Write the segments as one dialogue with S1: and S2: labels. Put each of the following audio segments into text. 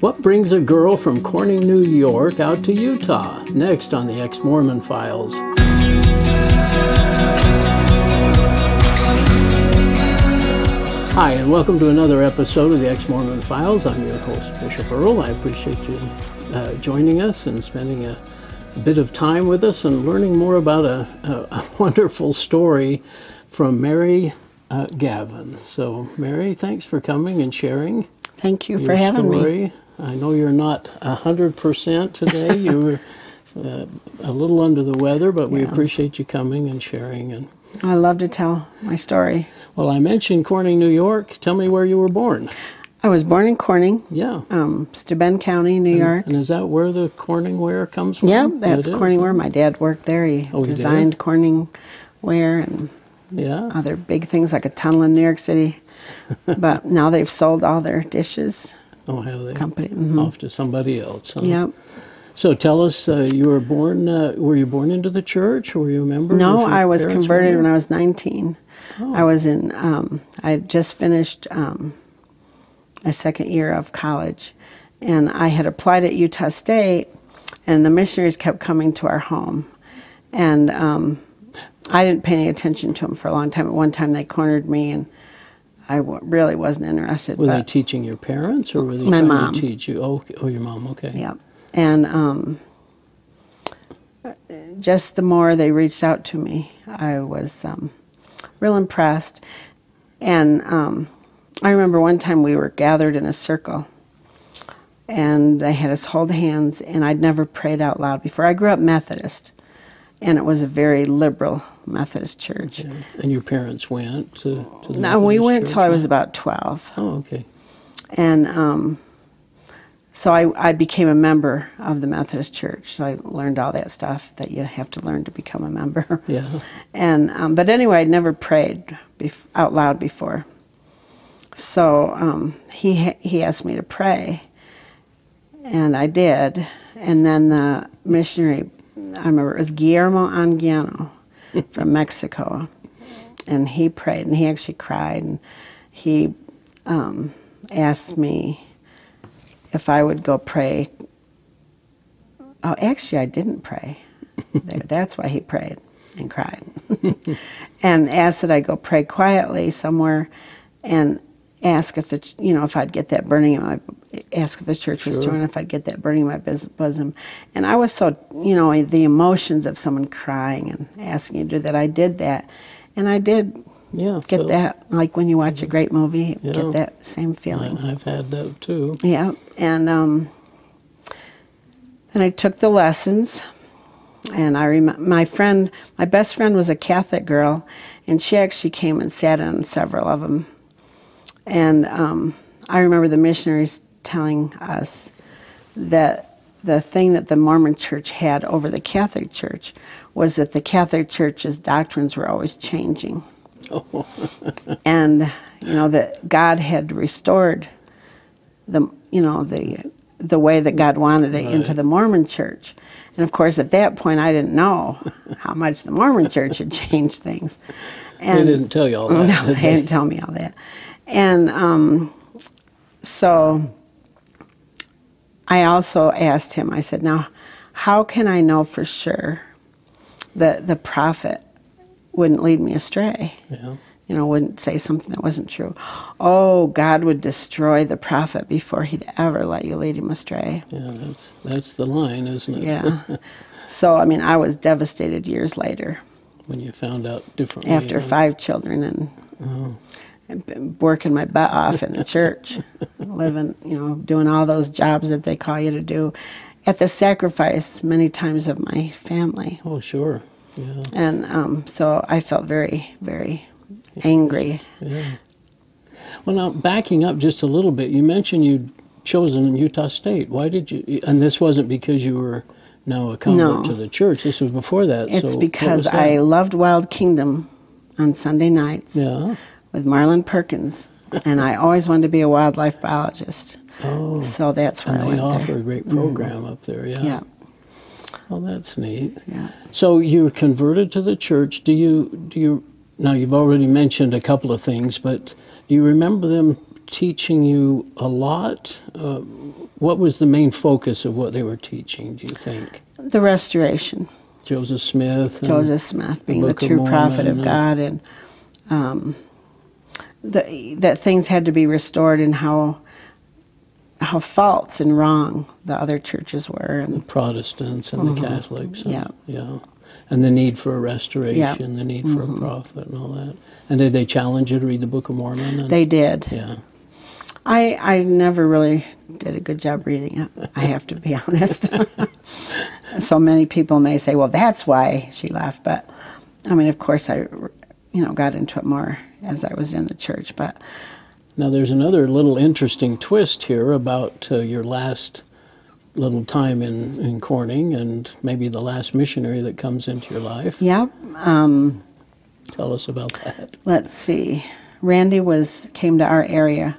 S1: What brings a girl from Corning, New York out to Utah? Next on the Ex Mormon Files. Hi, and welcome to another episode of the Ex Mormon Files. I'm your host, Bishop Earl. I appreciate you uh, joining us and spending a, a, bit of time with us and learning more about a, a, a wonderful story from Mary uh, Gavin. So, Mary, thanks for coming and sharing.
S2: Thank you for having
S1: story.
S2: me.
S1: I know you're not 100% today. you were uh, a little under the weather, but we appreciate you coming and sharing. And
S2: I love to tell my story.
S1: Well, I mentioned Corning, New York. Tell me where you were born.
S2: I was born in Corning,
S1: Yeah.
S2: um, Steuben County, New York.
S1: And is that where the Corning ware comes from?
S2: Yeah, that's
S1: is?
S2: Corning ware. My dad worked there. He
S1: Oh,
S2: designed Corning ware and
S1: Yeah.
S2: other big things like a tunnel in New York City. but now they've sold all their dishes.
S1: Oh, have they?
S2: Company, mhm.
S1: Off to somebody else. huh?
S2: Yep.
S1: So tell us, uh, you were born, uh, were you born into the church? Or were you a member?
S2: No, I was converted when I was 19.
S1: Oh.
S2: I was in, um, I just finished um, my second year of college, and I had applied at Utah State, and the missionaries kept coming to our home. And um, I didn't pay any attention to them for a long time. At one time, they cornered me, and I w- really wasn't interested.
S1: Were they teaching your parents or were they
S2: My
S1: trying
S2: mom.
S1: to teach you? Oh, oh, your mom, okay.
S2: Yeah. And um, just the more they reached out to me, I was um, real impressed. And um, I remember one time we were gathered in a circle and they had us hold hands, and I'd never prayed out loud before. I grew up Methodist, and it was a very liberal Methodist church.
S1: Yeah. And your parents went to, to the
S2: Now, we went till I was about 12.
S1: Oh, okay.
S2: And um, so I, I became a member of the Methodist Church. So I learned all that stuff that you have to learn to become a member.
S1: Yeah.
S2: And um, but anyway, I'd never prayed bef- out loud before. So um, he ha- he asked me to pray, and I did. And then the missionary, I remember it was Guillermo Anguiano from Mexico, and he prayed, and he actually cried, and he um, asked me if I would go pray. Oh, actually, I didn't pray. There- That's why he prayed and cried. and asked that I go pray quietly somewhere and ask if it's, you know, if I'd get that burning in my, ask if the church was
S1: Sure.
S2: true and if I'd get that burning in my bosom. And I was so, you know, the emotions of someone crying and asking you to do that, I did that. And I did
S1: Yeah.
S2: get that, like when you watch a great movie,
S1: Yeah.
S2: get that same feeling.
S1: I- I've had that too.
S2: Yeah, and um, then I took the lessons, and I rem- my friend, my best friend was a Catholic girl, and she actually came and sat in several of them, and um, I remember the missionaries telling us that the thing that the Mormon Church had over the Catholic Church was that the Catholic Church's doctrines were always changing, and you know that God had restored the you know the the way that God wanted it into the Mormon church. And of course at that point I didn't know how much the Mormon church had changed things. And
S1: They didn't tell you all that.
S2: no,
S1: did
S2: they didn't tell me all that. And um, so I also asked him, I said, now, how can I know for sure that the prophet wouldn't lead me astray?
S1: Yeah.
S2: You know, wouldn't say something that wasn't true. Oh, God would destroy the prophet before he'd ever let you lead him astray.
S1: Yeah, that's that's the line, isn't it?
S2: Yeah. so, I mean, I was devastated years later
S1: when you found out differently.
S2: after five children and, oh. And been working my butt off in the church, living, you know, doing all those jobs that they call you to do at the sacrifice many times of my family.
S1: Oh, sure. Yeah.
S2: And um, so I felt very, very angry.
S1: Yeah. Well, now backing up just a little bit, you mentioned you'd chosen Utah State. Why did you? And this wasn't because you were now a convert
S2: No.
S1: to the church. This was before that.
S2: It's
S1: so
S2: because? I loved Wild Kingdom on Sunday nights
S1: Yeah.
S2: With Marlin Perkins, and I always wanted to be a wildlife biologist.
S1: Oh.
S2: So that's why
S1: they offer
S2: there.
S1: a great program up there. Yeah.
S2: Yeah,
S1: Oh, that's neat.
S2: yeah.
S1: So you were converted to the church. Do you? Do you? Now you've already mentioned a couple of things, but do you remember them teaching you a lot? Uh, what was the main focus of what they were teaching, do you think?
S2: The restoration.
S1: Joseph Smith. and-
S2: Joseph Smith being the,
S1: of
S2: true prophet of God, and um, the, that things had to be restored, and how how false and wrong the other churches were, and
S1: Protestants and the Catholics. and-
S2: Mm-hmm. Yeah.
S1: Yeah. And the need for a restoration, the need for
S2: Mm-hmm.
S1: a prophet and all that. And did they challenge you to read the Book of Mormon? And,
S2: they did.
S1: yeah.
S2: I I never really did a good job reading it. I have to be honest. so many people may say, "Well, that's why she left," but I mean, of course, I you know got into it more as I was in the church, but.
S1: Now, there's another little interesting twist here about uh, your last little time in, in Corning and maybe the last missionary that comes into your life.
S2: Yep. Um,
S1: Tell us about that.
S2: let's see. Randy was came to our area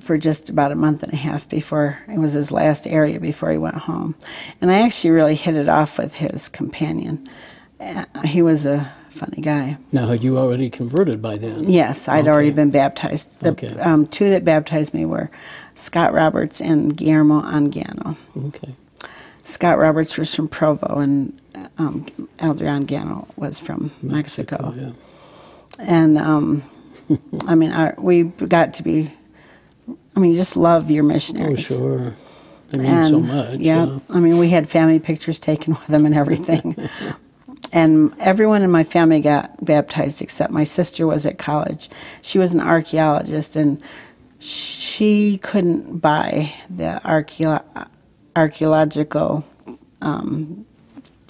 S2: for just about a month and a half before it was his last area before he went home, and I actually really hit it off with his companion. Uh, he was a funny guy.
S1: Now, had you already converted by then?
S2: Yes, I'd already been baptized. The
S1: Okay.
S2: um, two that baptized me were Scott Roberts and Guillermo Anguiano.
S1: Okay.
S2: Scott Roberts was from Provo, and um, Elder Anguiano was from Mexico.
S1: Oh, yeah.
S2: And um, I mean, our, we got to be. I mean, you just love your missionaries.
S1: Oh, sure. It means
S2: And,
S1: so much.
S2: Yeah,
S1: yeah.
S2: I mean, we had family pictures taken with them and everything. And everyone in my family got baptized except my sister was at college. She was an archaeologist and she couldn't buy the archaeological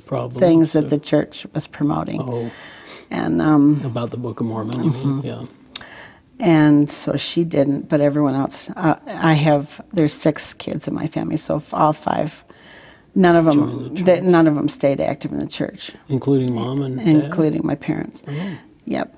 S1: Problems.
S2: things that the church was promoting.
S1: Oh,
S2: And um,
S1: about the Book of Mormon, you
S2: Mm-hmm.
S1: mean? Yeah.
S2: and so she didn't, but everyone else. Uh, I have there's six kids in my family, so all five. None of them,
S1: the
S2: none of them stayed active in the church,
S1: Including mom and dad?
S2: including my parents. Yep,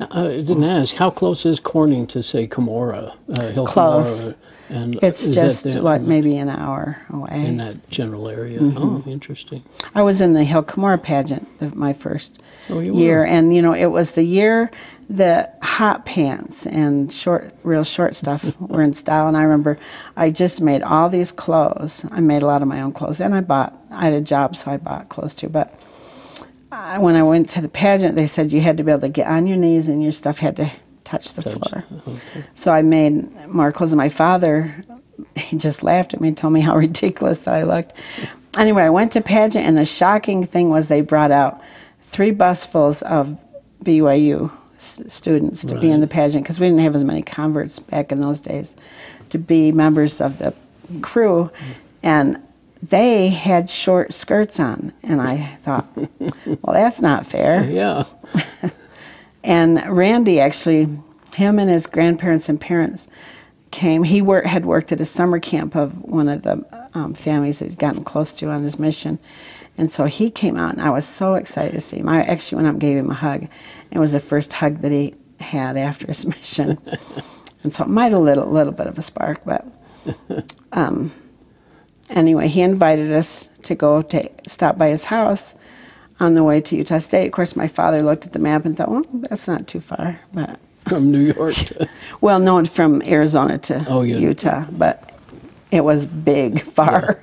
S1: Uh, I didn't ask, how close is Corning to, say, Cumorah? Uh, Hill
S2: Close.
S1: And
S2: it's
S1: is
S2: just
S1: the-
S2: like maybe an hour away in
S1: that general area.
S2: Mm-hmm.
S1: Oh, interesting.
S2: I was in the Hill Cumorah pageant of my first
S1: Oh,
S2: year, and you know it was the year that hot pants and short, real short stuff were in style. And I remember I just made all these clothes. I made a lot of my own clothes, and I bought. I had a job, so I bought clothes too. But I, when I went to the pageant, they said you had to be able to get on your knees, and your stuff had to touch the floor.
S1: Okay.
S2: So I made more clothes. And my father, he just laughed at me and told me how ridiculous that I looked. Anyway, I went to pageant, and the shocking thing was they brought out three busfuls of BYU s- students to be in the pageant because we didn't have as many converts back in those days to be members of the crew, and they had short skirts on, and I thought, well, that's not fair.
S1: Yeah.
S2: And Randy actually, him and his grandparents and parents came. He wor- had worked at a summer camp of one of the um, families that he'd gotten close to on his mission. And so he came out, and I was so excited to see him. I actually went up and gave him a hug. It was the first hug that he had after his mission. and so it might have lit a little bit of a spark, but um, anyway, he invited us to go to stop by his house on the way to Utah State. Of course, my father looked at the map and thought, well, that's not too far. But
S1: From New York to.
S2: well, no, from Arizona to
S1: Oh, yeah.
S2: Utah, but it was big, far.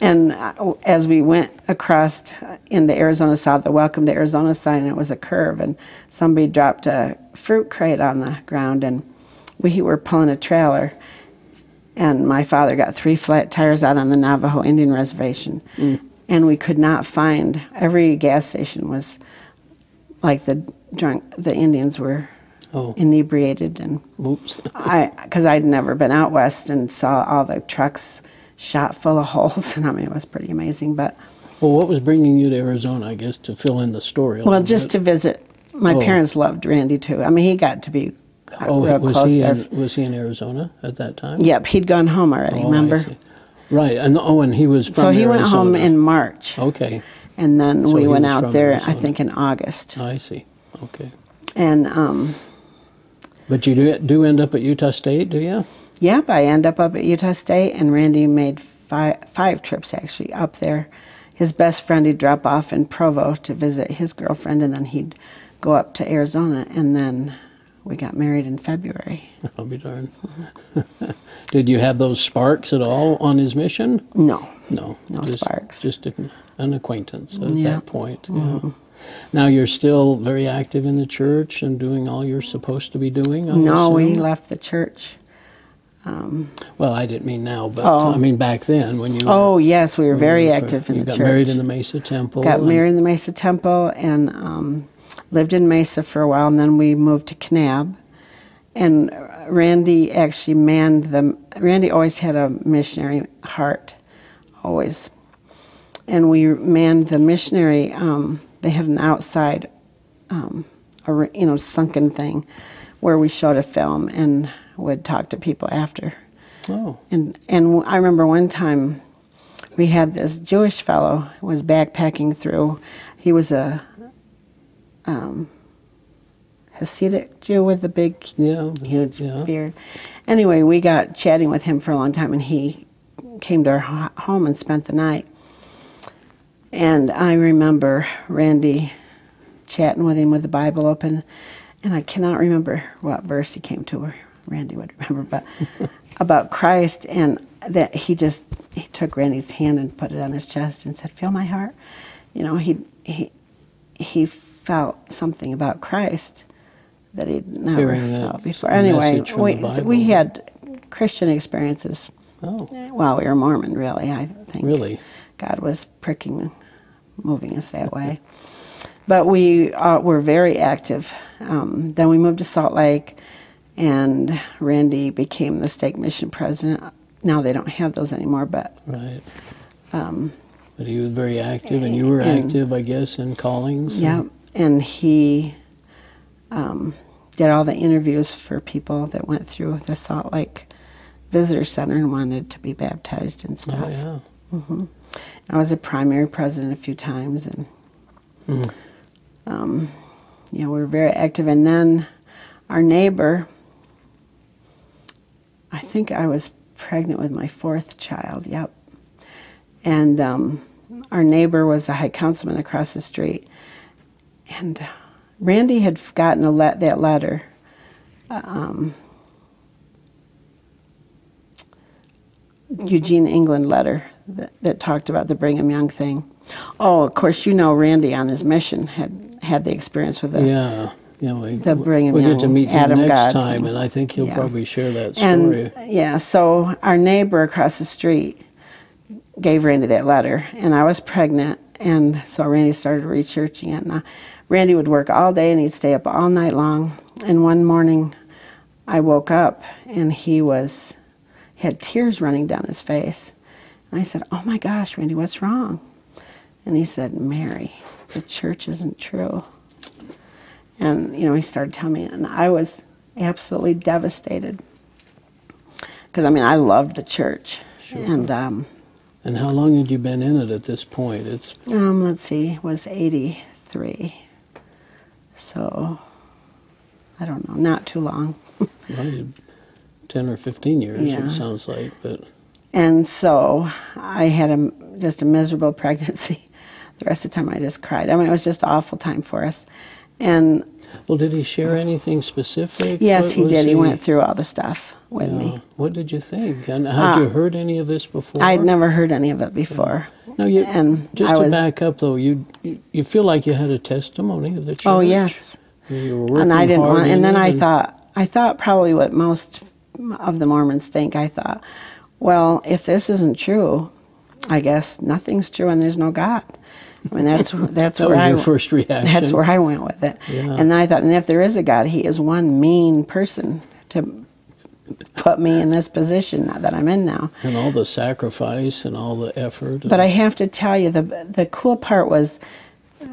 S2: And uh, as we went across into Arizona, saw the "Welcome to Arizona" sign. It was a curve, and somebody dropped a fruit crate on the ground, and we were pulling a trailer. And my father got three flat tires out on the Navajo Indian Reservation, and we could not find. Every gas station was like the drunk. The Indians were
S1: Oh,
S2: inebriated and
S1: oops.
S2: I because I'd never been out west and saw all the trucks shot full of holes and I mean it was pretty amazing but
S1: Well, what was bringing you to Arizona, I guess, to fill in the story? a
S2: well just
S1: bit?
S2: to visit my
S1: Oh.
S2: parents loved Randy too I mean he got to be
S1: Oh,
S2: real
S1: was
S2: close
S1: he, in, was he in Arizona at that time?
S2: yep he'd gone home already
S1: Oh,
S2: remember.
S1: Right. And oh, and he was from
S2: so he went home in March
S1: Okay.
S2: and then
S1: So
S2: we went out there I think in August
S1: I see. Okay.
S2: and um
S1: But you do, do end up at Utah State, do you?
S2: Yep, I end up up at Utah State, and Randy made five, five trips actually up there. His best friend he'd drop off in Provo to visit his girlfriend, and then he'd go up to Arizona, and then we got married in February.
S1: I'll be darned. Did you have those sparks at all on his mission?
S2: No,
S1: No.
S2: No
S1: just,
S2: sparks.
S1: Just an, an acquaintance at
S2: Yeah.
S1: that point. yeah. Mm-hmm. Now you're still very active in the church and doing all you're supposed to be doing. I
S2: no, we left the church.
S1: Well, I didn't mean now, but
S2: Oh.
S1: I mean back then when you.
S2: Oh yes, we were very
S1: were-
S2: active in
S1: you
S2: the
S1: got
S2: church.
S1: married in the Mesa Temple.
S2: got married in the Mesa Temple and um, lived in Mesa for a while, and then we moved to Kanab. And Randy actually manned the. Randy always had a missionary heart, always. And we manned the missionary. Um, they had an outside, um, a, you know, sunken thing, where we showed a film and would talk to people after.
S1: Oh,
S2: And and I remember one time we had this Jewish fellow who was backpacking through. He was a um, Hasidic Jew with a big,
S1: yeah.
S2: huge
S1: yeah.
S2: beard. Anyway, we got chatting with him for a long time, and he came to our ho- home and spent the night. And I remember Randy chatting with him with the Bible open, and I cannot remember what verse he came to, or Randy would remember, but about Christ, and that he just he took Randy's hand and put it on his chest and said, "Feel my heart." You know, he he he felt something about Christ that he'd never
S1: Hearing
S2: felt before. Anyway, we so we had Christian experiences.
S1: Oh,
S2: Well, we were Mormon, really. I think
S1: really?
S2: God was pricking, moving us that way. But we uh, were very active. Um, then we moved to Salt Lake, and Randy became the stake mission president. Now they don't have those anymore, but
S1: Right. but he was very active, and you were
S2: Um, and-
S1: active, I guess, in callings. and-
S2: yeah, and he um, did all the interviews for people that went through the Salt Lake Visitor Center and wanted to be baptized and stuff.
S1: Oh,
S2: stuff.
S1: yeah.
S2: I was a primary president a few times, and
S1: Mhm.
S2: um, you know we were very active. And then our neighbor, I think I was pregnant with my fourth child. Yep, and um, our neighbor was a high councilman across the street, and Randy had gotten a let that letter. Um, Eugene England letter that, that talked about the Brigham Young thing. Oh, of course, you know Randy on his mission had had the experience with the
S1: Yeah. Yeah, we,
S2: The Brigham
S1: we get to meet him next
S2: God
S1: time, and I think he'll
S2: Yeah.
S1: probably share that story.
S2: and yeah. So our neighbor across the street gave Randy that letter, and I was pregnant, and so Randy started researching it. And Randy would work all day, and he'd stay up all night long. And one morning, I woke up, and he was he had tears running down his face. And I said, "Oh my gosh, Randy, what's wrong?" And he said, "Mary, the church isn't true." And you know, he started telling me, and I was absolutely devastated because I mean, I loved the church,
S1: Sure.
S2: and um,
S1: and how long had you been in it at this point? It's
S2: um, let's see, it was eighty three, so I don't know, not too long.
S1: well, ten or fifteen years.
S2: Yeah.
S1: It sounds like, but
S2: And so I had a, just a miserable pregnancy. The rest of the time I just cried. I mean, it was just an awful time for us. And
S1: well, did he share anything specific?
S2: yes, he did. He went through all the stuff with
S1: Yeah.
S2: me.
S1: What did you think? And had
S2: Uh,
S1: you heard any of this before?
S2: I'd never heard any of it before.
S1: No, you.
S2: and
S1: just
S2: I
S1: to
S2: was-
S1: back up, though, you, you you feel like you had a testimony of the church.
S2: Oh, yes.
S1: You were
S2: and I didn't want. And then I thought, I thought probably what most of the Mormons think. I thought, well, if this isn't true, I guess nothing's true, and there's no God. I mean, that's that's
S1: that
S2: where
S1: was
S2: I
S1: your first reaction.
S2: That's where I went with it.
S1: Yeah.
S2: And then I thought, and if there is a God, He is one mean person to put me in this position that I'm in now.
S1: and all the sacrifice and all the effort.
S2: But I have to tell you, the the cool part was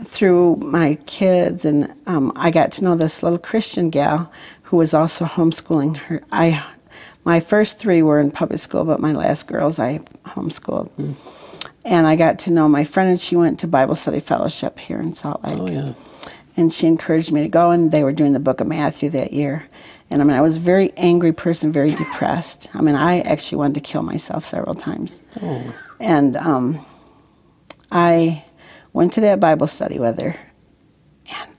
S2: through my kids, and um, I got to know this little Christian gal who was also homeschooling her. I, my first three were in public school, but my last girls I homeschooled. And I got to know my friend, and she went to Bible Study Fellowship here in Salt Lake.
S1: oh yeah.
S2: and she encouraged me to go and they were doing the book of matthew that year. And i mean i was a very angry person very depressed. I mean i actually wanted to kill myself several times.
S1: Oh,
S2: and um, i went to that bible study with her. And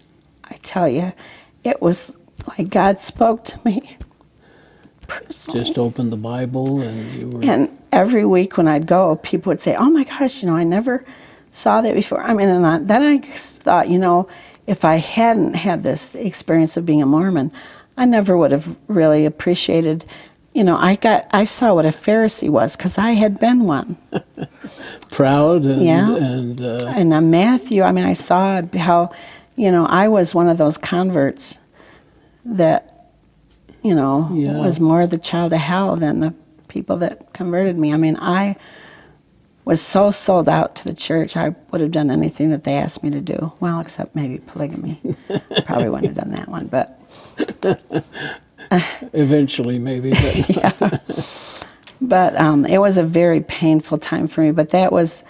S2: i tell you it was like God spoke to me personally.
S1: Just opened the Bible and you were.
S2: And every week when I'd go, people would say, "Oh my gosh, you know, I never saw that before." I mean, and I, then I thought, you know, if I hadn't had this experience of being a Mormon, I never would have really appreciated. You know, I got I saw what a Pharisee was because I had been one.
S1: proud and
S2: Yeah.
S1: and uh,
S2: And uh, Matthew, I mean, I saw how, you know, I was one of those converts that, you know,
S1: Yeah.
S2: was more the child of hell than the people that converted me. I mean, I was so sold out to the church, I would have done anything that they asked me to do. Well, except maybe polygamy. Probably wouldn't have done that one, but
S1: eventually maybe. But
S2: but um, it was a very painful time for me. But that was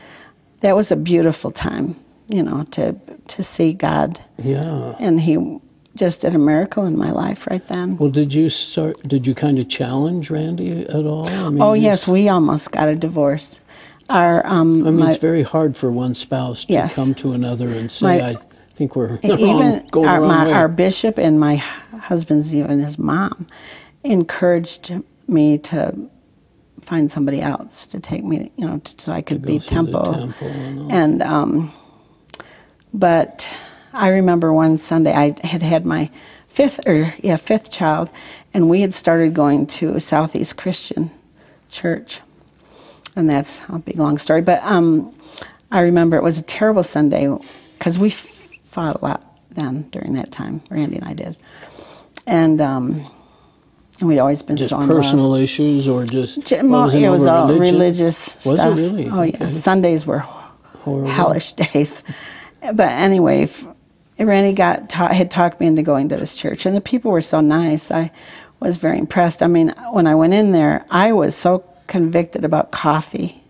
S2: that was a beautiful time, you know, to to see God,
S1: yeah.
S2: and He just did a miracle in my life right then.
S1: Well, did you start? Did you kind of challenge Randy at all? I mean,
S2: Oh yes, we almost got a divorce. Our um,
S1: I mean,
S2: my-
S1: it's very hard for one spouse to
S2: Yes.
S1: come to another and say,
S2: My-
S1: "I think we're the wrong,
S2: even
S1: going
S2: our, my,
S1: way."
S2: our bishop and my husband's even his mom encouraged me to find somebody else to take me, you know, t- so I could be temple.
S1: temple. And
S2: um, but I remember one Sunday I had had my fifth or yeah fifth child, and we had started going to Southeast Christian Church, and that's a big long story. But um, I remember it was a terrible Sunday because we fought a lot then during that time. Randy and I did, and. Um, and we'd always been
S1: just
S2: so in love.
S1: personal issues or just
S2: J-
S1: well,
S2: it was all
S1: religion?
S2: religious
S1: Was it
S2: stuff.
S1: really?
S2: Oh yeah,
S1: Okay.
S2: Sundays were
S1: Horrible.
S2: hellish days. But anyway, f- Randy got ta- had talked me into going to this church, and the people were so nice. I was very impressed. I mean, when I went in there, I was so convicted about coffee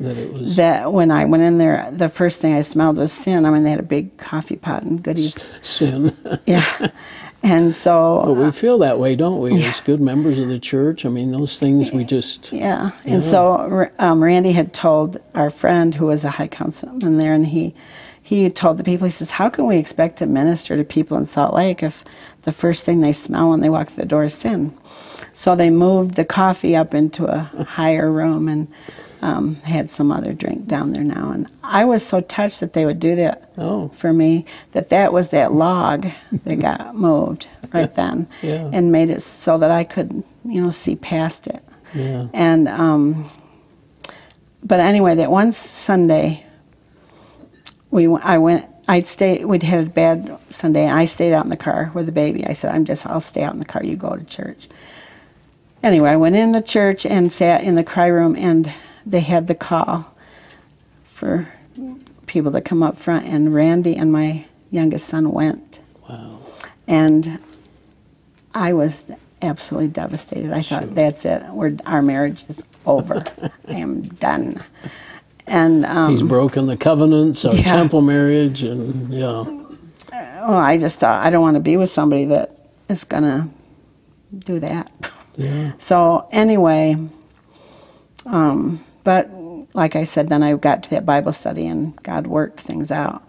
S1: that it was
S2: that when I went in there, the first thing I smelled was sin. I mean, they had a big coffee pot and goodies.
S1: sin.
S2: Yeah, and so
S1: but we feel that way, don't we? As good members of the church, I mean, those things we just
S2: Yeah, and so um, Randy had told our friend who was a high councilman there, and he he told the people, he says, "How can we expect to minister to people in Salt Lake if the first thing they smell when they walk through the door is sin?" So they moved the coffee up into a higher room and um, had some other drink down there now. And I was so touched that they would do that
S1: Oh.
S2: for me that that was that log that got moved right then
S1: Yeah.
S2: and made it so that I could, you know, see past it.
S1: yeah.
S2: And um, but anyway, that one Sunday, we I went. I'd stay. We'd had a bad Sunday, and I stayed out in the car with the baby. I said, "I'm just. I'll stay out in the car. You go to church." Anyway, I went in the church and sat in the cry room, and they had the call for people to come up front, and Randy and my youngest son went.
S1: Wow.
S2: And I was absolutely devastated. I thought, that's it. We're, our marriage is over. I am done. And um,
S1: He's broken the covenants, of
S2: Yeah.
S1: temple marriage, and yeah.
S2: well, I just thought, I don't want to be with somebody that is going to do that.
S1: Yeah.
S2: So, anyway, um, but like I said, then I got to that Bible study and God worked things out.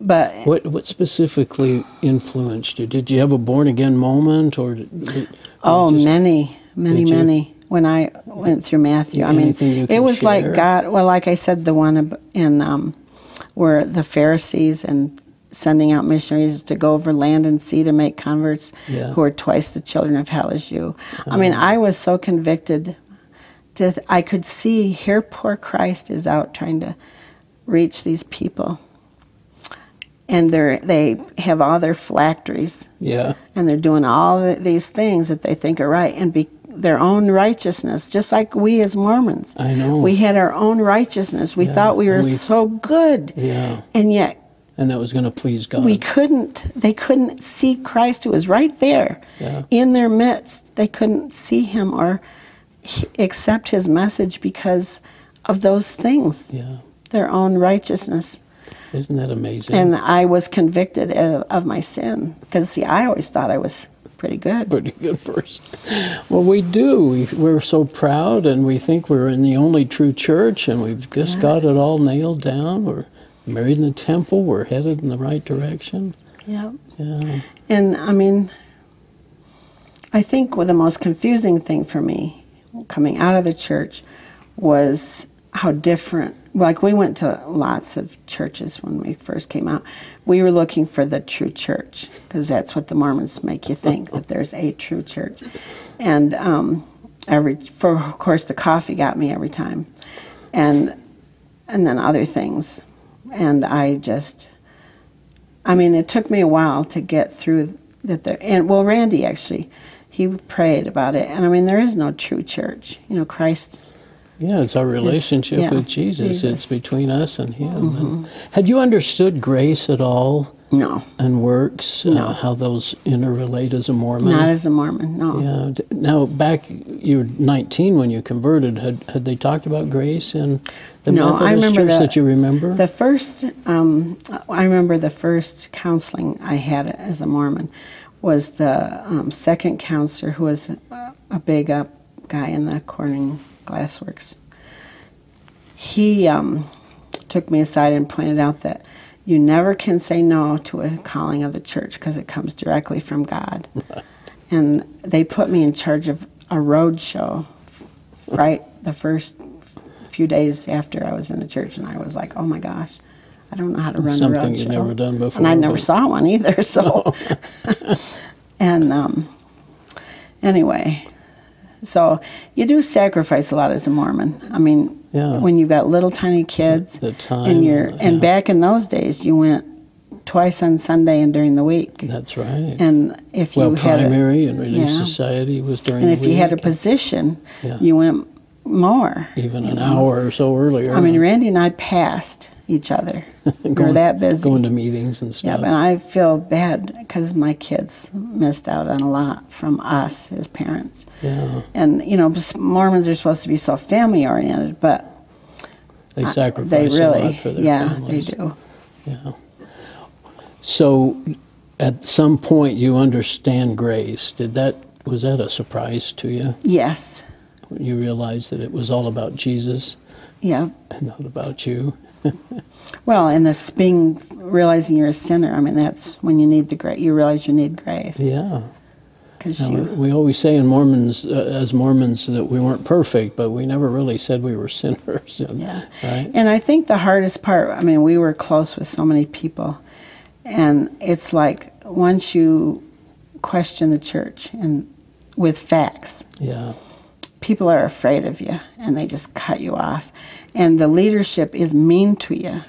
S2: But
S1: What what specifically influenced you? Did you have a born again moment, or did,
S2: Oh,
S1: just-
S2: many, many, many. When I went through Matthew, I mean, it was
S1: share?
S2: like God. Well, like I said, the one in um, where the Pharisees and sending out missionaries to go over land and sea to make converts
S1: Yeah.
S2: who are twice the children of hell as you. I mean, I was so convicted. To th- I could see here, poor Christ is out trying to reach these people, and they're they have all their phylacteries
S1: yeah,
S2: and they're doing all th- these things that they think are right and be their own righteousness just like we as mormons
S1: I know.
S2: we had our own righteousness we
S1: Yeah,
S2: thought we were
S1: we-
S2: so good
S1: yeah,
S2: and yet
S1: and that was going to please God.
S2: we couldn't they couldn't see christ who was right there
S1: Yeah.
S2: in their midst they couldn't see him or accept his message because of those things
S1: yeah,
S2: their own righteousness
S1: isn't that amazing?
S2: and i was convicted of, of my sin because see i always thought i was pretty good
S1: pretty good person. Well, we do. We, we're so proud, and we think we're in the only true church, and we've just got it all nailed down. We're married in the temple. We're headed in the right direction.
S2: yeah
S1: Yeah,
S2: And I mean, I think well, the most confusing thing for me coming out of the church was how different. Like we went to lots of churches when we first came out. We were looking for the true church because that's what the Mormons make you think that there's a true church. And um, every, for of course, the coffee got me every time, and and then other things, and I just. I mean, it took me a while to get through that. There, and well, Randy actually, he prayed about it, and I mean, there is no true church. You know, Christ
S1: Yeah, it's our relationship
S2: yeah,
S1: with Jesus.
S2: Jesus. Mm-hmm.
S1: It's between us and Him. And had you understood grace at all
S2: No,
S1: and works?
S2: No.
S1: Uh, how those interrelate as a Mormon?
S2: not as a Mormon. No.
S1: yeah. Now, back you were 19 when you converted. Had had they talked about grace in the
S2: No,
S1: Methodist church
S2: the-
S1: that you remember?
S2: The first, um, I remember the first counseling I had as a Mormon was the um, second counselor who was a, a big up guy in the Corning Glassworks. He um, took me aside and pointed out that you never can say no to a calling of the church because it comes directly from God. And they put me in charge of a road show right the first few days after I was in the church, and I was like, "Oh my gosh, I don't know how to run a
S1: Something
S2: road
S1: you'd
S2: show."
S1: never done before,
S2: and I never saw one either. So, and um, anyway, so you do sacrifice a lot as a Mormon. I mean,
S1: Yeah.
S2: when you've got little tiny kids,
S1: The time,
S2: and you're and
S1: yeah.
S2: back in those days, you went twice on Sunday and during the week.
S1: That's right.
S2: And if
S1: well,
S2: you had a,
S1: primary and relief
S2: yeah.
S1: society was during
S2: and
S1: the
S2: if you had a position, you went more.
S1: even an hour or so earlier.
S2: I mean, Randy and I passed each other. we were
S1: going-
S2: that busy.
S1: going to meetings and stuff.
S2: yeah, and I feel bad because my kids missed out on a lot from us as parents.
S1: yeah,
S2: And you know, Mormons are supposed to be so family oriented, but
S1: they sacrifice
S2: they really,
S1: a lot for their
S2: yeah,
S1: families.
S2: they do.
S1: Yeah. So, at some point, you understand grace. Did that was that a surprise to you?
S2: Yes,
S1: You realized that it was all about Jesus
S2: yeah.
S1: and not about you.
S2: Well, and this being realizing you're a sinner. I mean, that's when you need the grace. You realize you need grace
S1: Yeah.
S2: because
S1: Now, we,
S2: you.
S1: we always say in Mormons, uh, as Mormons, that we weren't perfect, but we never really said we were sinners. and-
S2: Yeah.
S1: Right.
S2: And I think the hardest part, I mean, we were close with so many people, and it's like once you question the church and with facts,
S1: Yeah.
S2: People are afraid of you and they just cut you off. And the leadership is mean to you.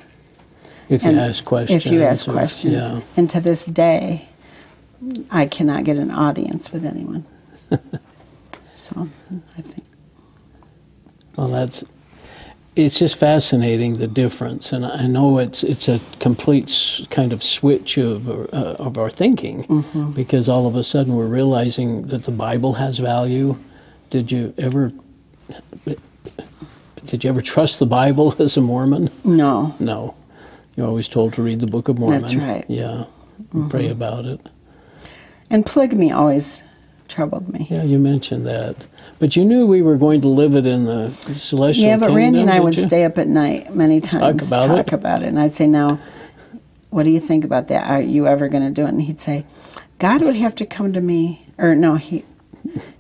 S1: If you ask questions.
S2: If you ask
S1: or-
S2: questions.
S1: Yeah.
S2: And to this day, I cannot get an audience with anyone. so I think.
S1: Well, that's it's just fascinating the difference, and I know it's it's a complete s- kind of switch of uh, of our thinking
S2: Mm-hmm.
S1: because all of a sudden we're realizing that the Bible has value. Did you ever did you ever trust the Bible as a Mormon?
S2: No.
S1: No, you're always told to read the Book of Mormon.
S2: That's right. Mm-hmm.
S1: Yeah, and pray about it.
S2: And polygamy always troubled me.
S1: Yeah, you mentioned that, but you knew we were going to live it in the celestial
S2: Yeah, but
S1: kingdom.
S2: Randy and I would
S1: you?
S2: stay up at night many times talk
S1: about
S2: talk
S1: it?
S2: about it, and I'd say, "Now, what do you think about that? Are you ever going to do it?" And he'd say, "God would have to come to me." Or no, he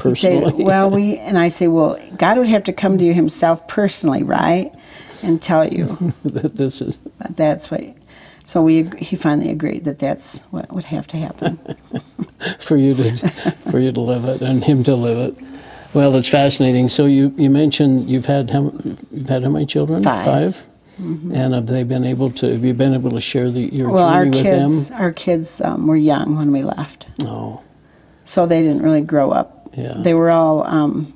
S2: he'd say, "Well, we," and I say, "Well, God would have to come to you Himself personally, right, and tell you
S1: that this is
S2: that that's what." So we he finally agreed that that's what would have to happen.
S1: for you to for you to live it and him to live it. Well, it's fascinating. So you, you mentioned you've had how you've had how many children?
S2: 5
S1: And have they been able to? Have you been able to share the, your
S2: well, our
S1: journey with
S2: kids,
S1: them?
S2: our kids um, were young when we left.
S1: Oh,
S2: so they didn't really grow up.
S1: Yeah.
S2: They were all um,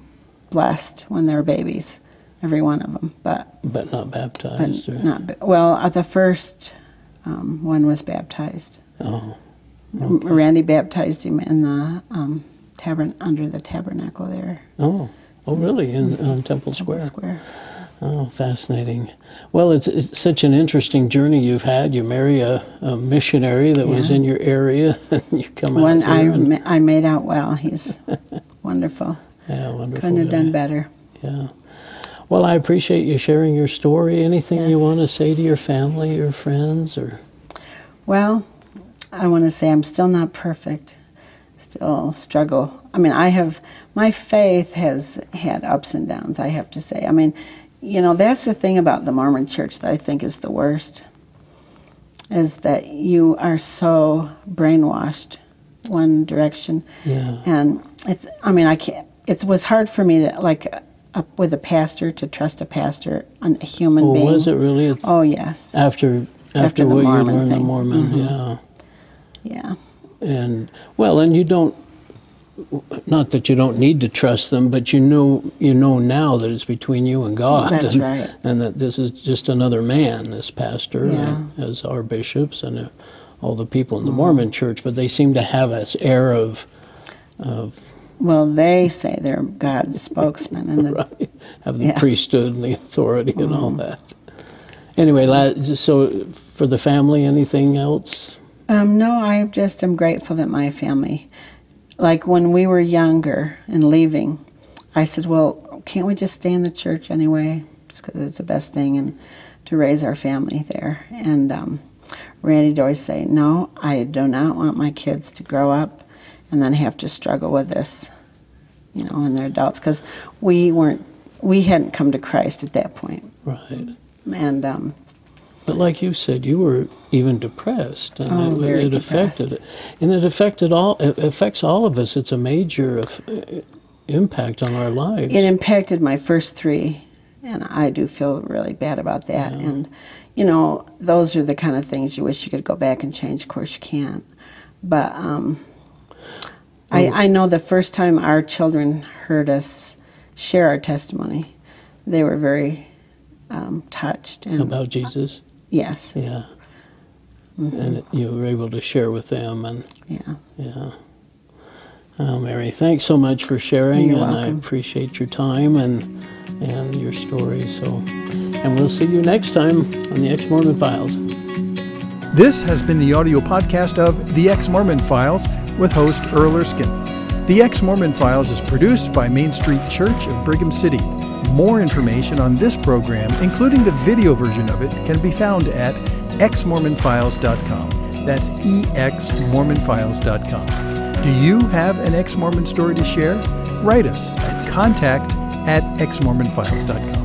S2: blessed when they were babies, every one of them. But,
S1: but not baptized.
S2: but
S1: or,
S2: not well. Uh, the first um, one was baptized.
S1: oh,
S2: M- Randy baptized him in the um, tabern under the tabernacle there,
S1: oh, oh, really? In on Temple Square.
S2: square.
S1: Oh, fascinating. Well, it's, it's such an interesting journey you've had. You marry a, a missionary that was in your area, and you come
S2: One
S1: out
S2: I
S1: and-
S2: ma- I made out well. He's wonderful.
S1: yeah, wonderful.
S2: Couldn't have done better.
S1: Yeah. Well, I appreciate you sharing your story. Anything you want to say to your family or friends or
S2: Well, I want to say I'm still not perfect. still struggle. I mean, I have my faith has had ups and downs. I have to say. I mean, you know, that's the thing about the Mormon Church that I think is the worst, is that you are so brainwashed one direction,
S1: Yeah.
S2: and it's. I mean, I can't. It was hard for me to like up with a pastor to trust a pastor, a human
S1: Oh,
S2: being.
S1: was it really? It's
S2: Oh yes,
S1: after after,
S2: After the
S1: what you
S2: Mormon
S1: learned the. Mormon,
S2: Mhm.
S1: yeah.
S2: yeah.
S1: And well, and you don't. Not that you don't need to trust them, but you know you know now that it's between you and God.
S2: That's
S1: and,
S2: right.
S1: And that this is just another man, this pastor,
S2: Yeah.
S1: uh, as our bishops and uh, all the people in the
S2: Mm-hmm.
S1: Mormon Church. But they seem to have this air of, of
S2: Well, they say they're God's spokesman, and the,
S1: right, have the
S2: Yeah. Mm-hmm.
S1: priesthood and the authority and all that. Anyway, so for the family, anything else?
S2: Um, no, I just am grateful that my family, like when we were younger and leaving, I said, "Well, can't we just stay in the church anyway? Because it's the best thing, and to raise our family there." And um, Randy would always say, "No, I do not want my kids to grow up and then have to struggle with this, you know, when they're adults, because we weren't, we hadn't come to Christ at that point,
S1: Right.
S2: and." Um,
S1: But like you said, you were even depressed, and
S2: Oh,
S1: it, it affected it, and it affected all. It affects all of us. It's a major eff- impact on our lives.
S2: It impacted my first three, and I do feel really bad about that. And, you know, those are the kind of things you wish you could go back and change. Of course, you can't. But um, I, I know the first time our children heard us share our testimony, they were very um, touched. And
S1: about Jesus,
S2: yes,
S1: yeah,
S2: Mm-hmm.
S1: and you were able to share with them, and
S2: yeah.
S1: yeah. Oh, Mary, thanks so much for sharing,
S2: You're
S1: and
S2: welcome.
S1: I appreciate your time and and your story. So, and we'll see you next time on the Ex Mormon Files.
S3: This has been the audio podcast of The Ex Mormon Files with host Earl Erskine. The Ex Mormon Files is produced by Main Street Church of Brigham City. More information on this program, including the video version of it, can be found at exmormonfiles.com. That's exmormonfiles.com. Do you have an ex Mormon story to share? Write us at contact at exmormonfiles.com.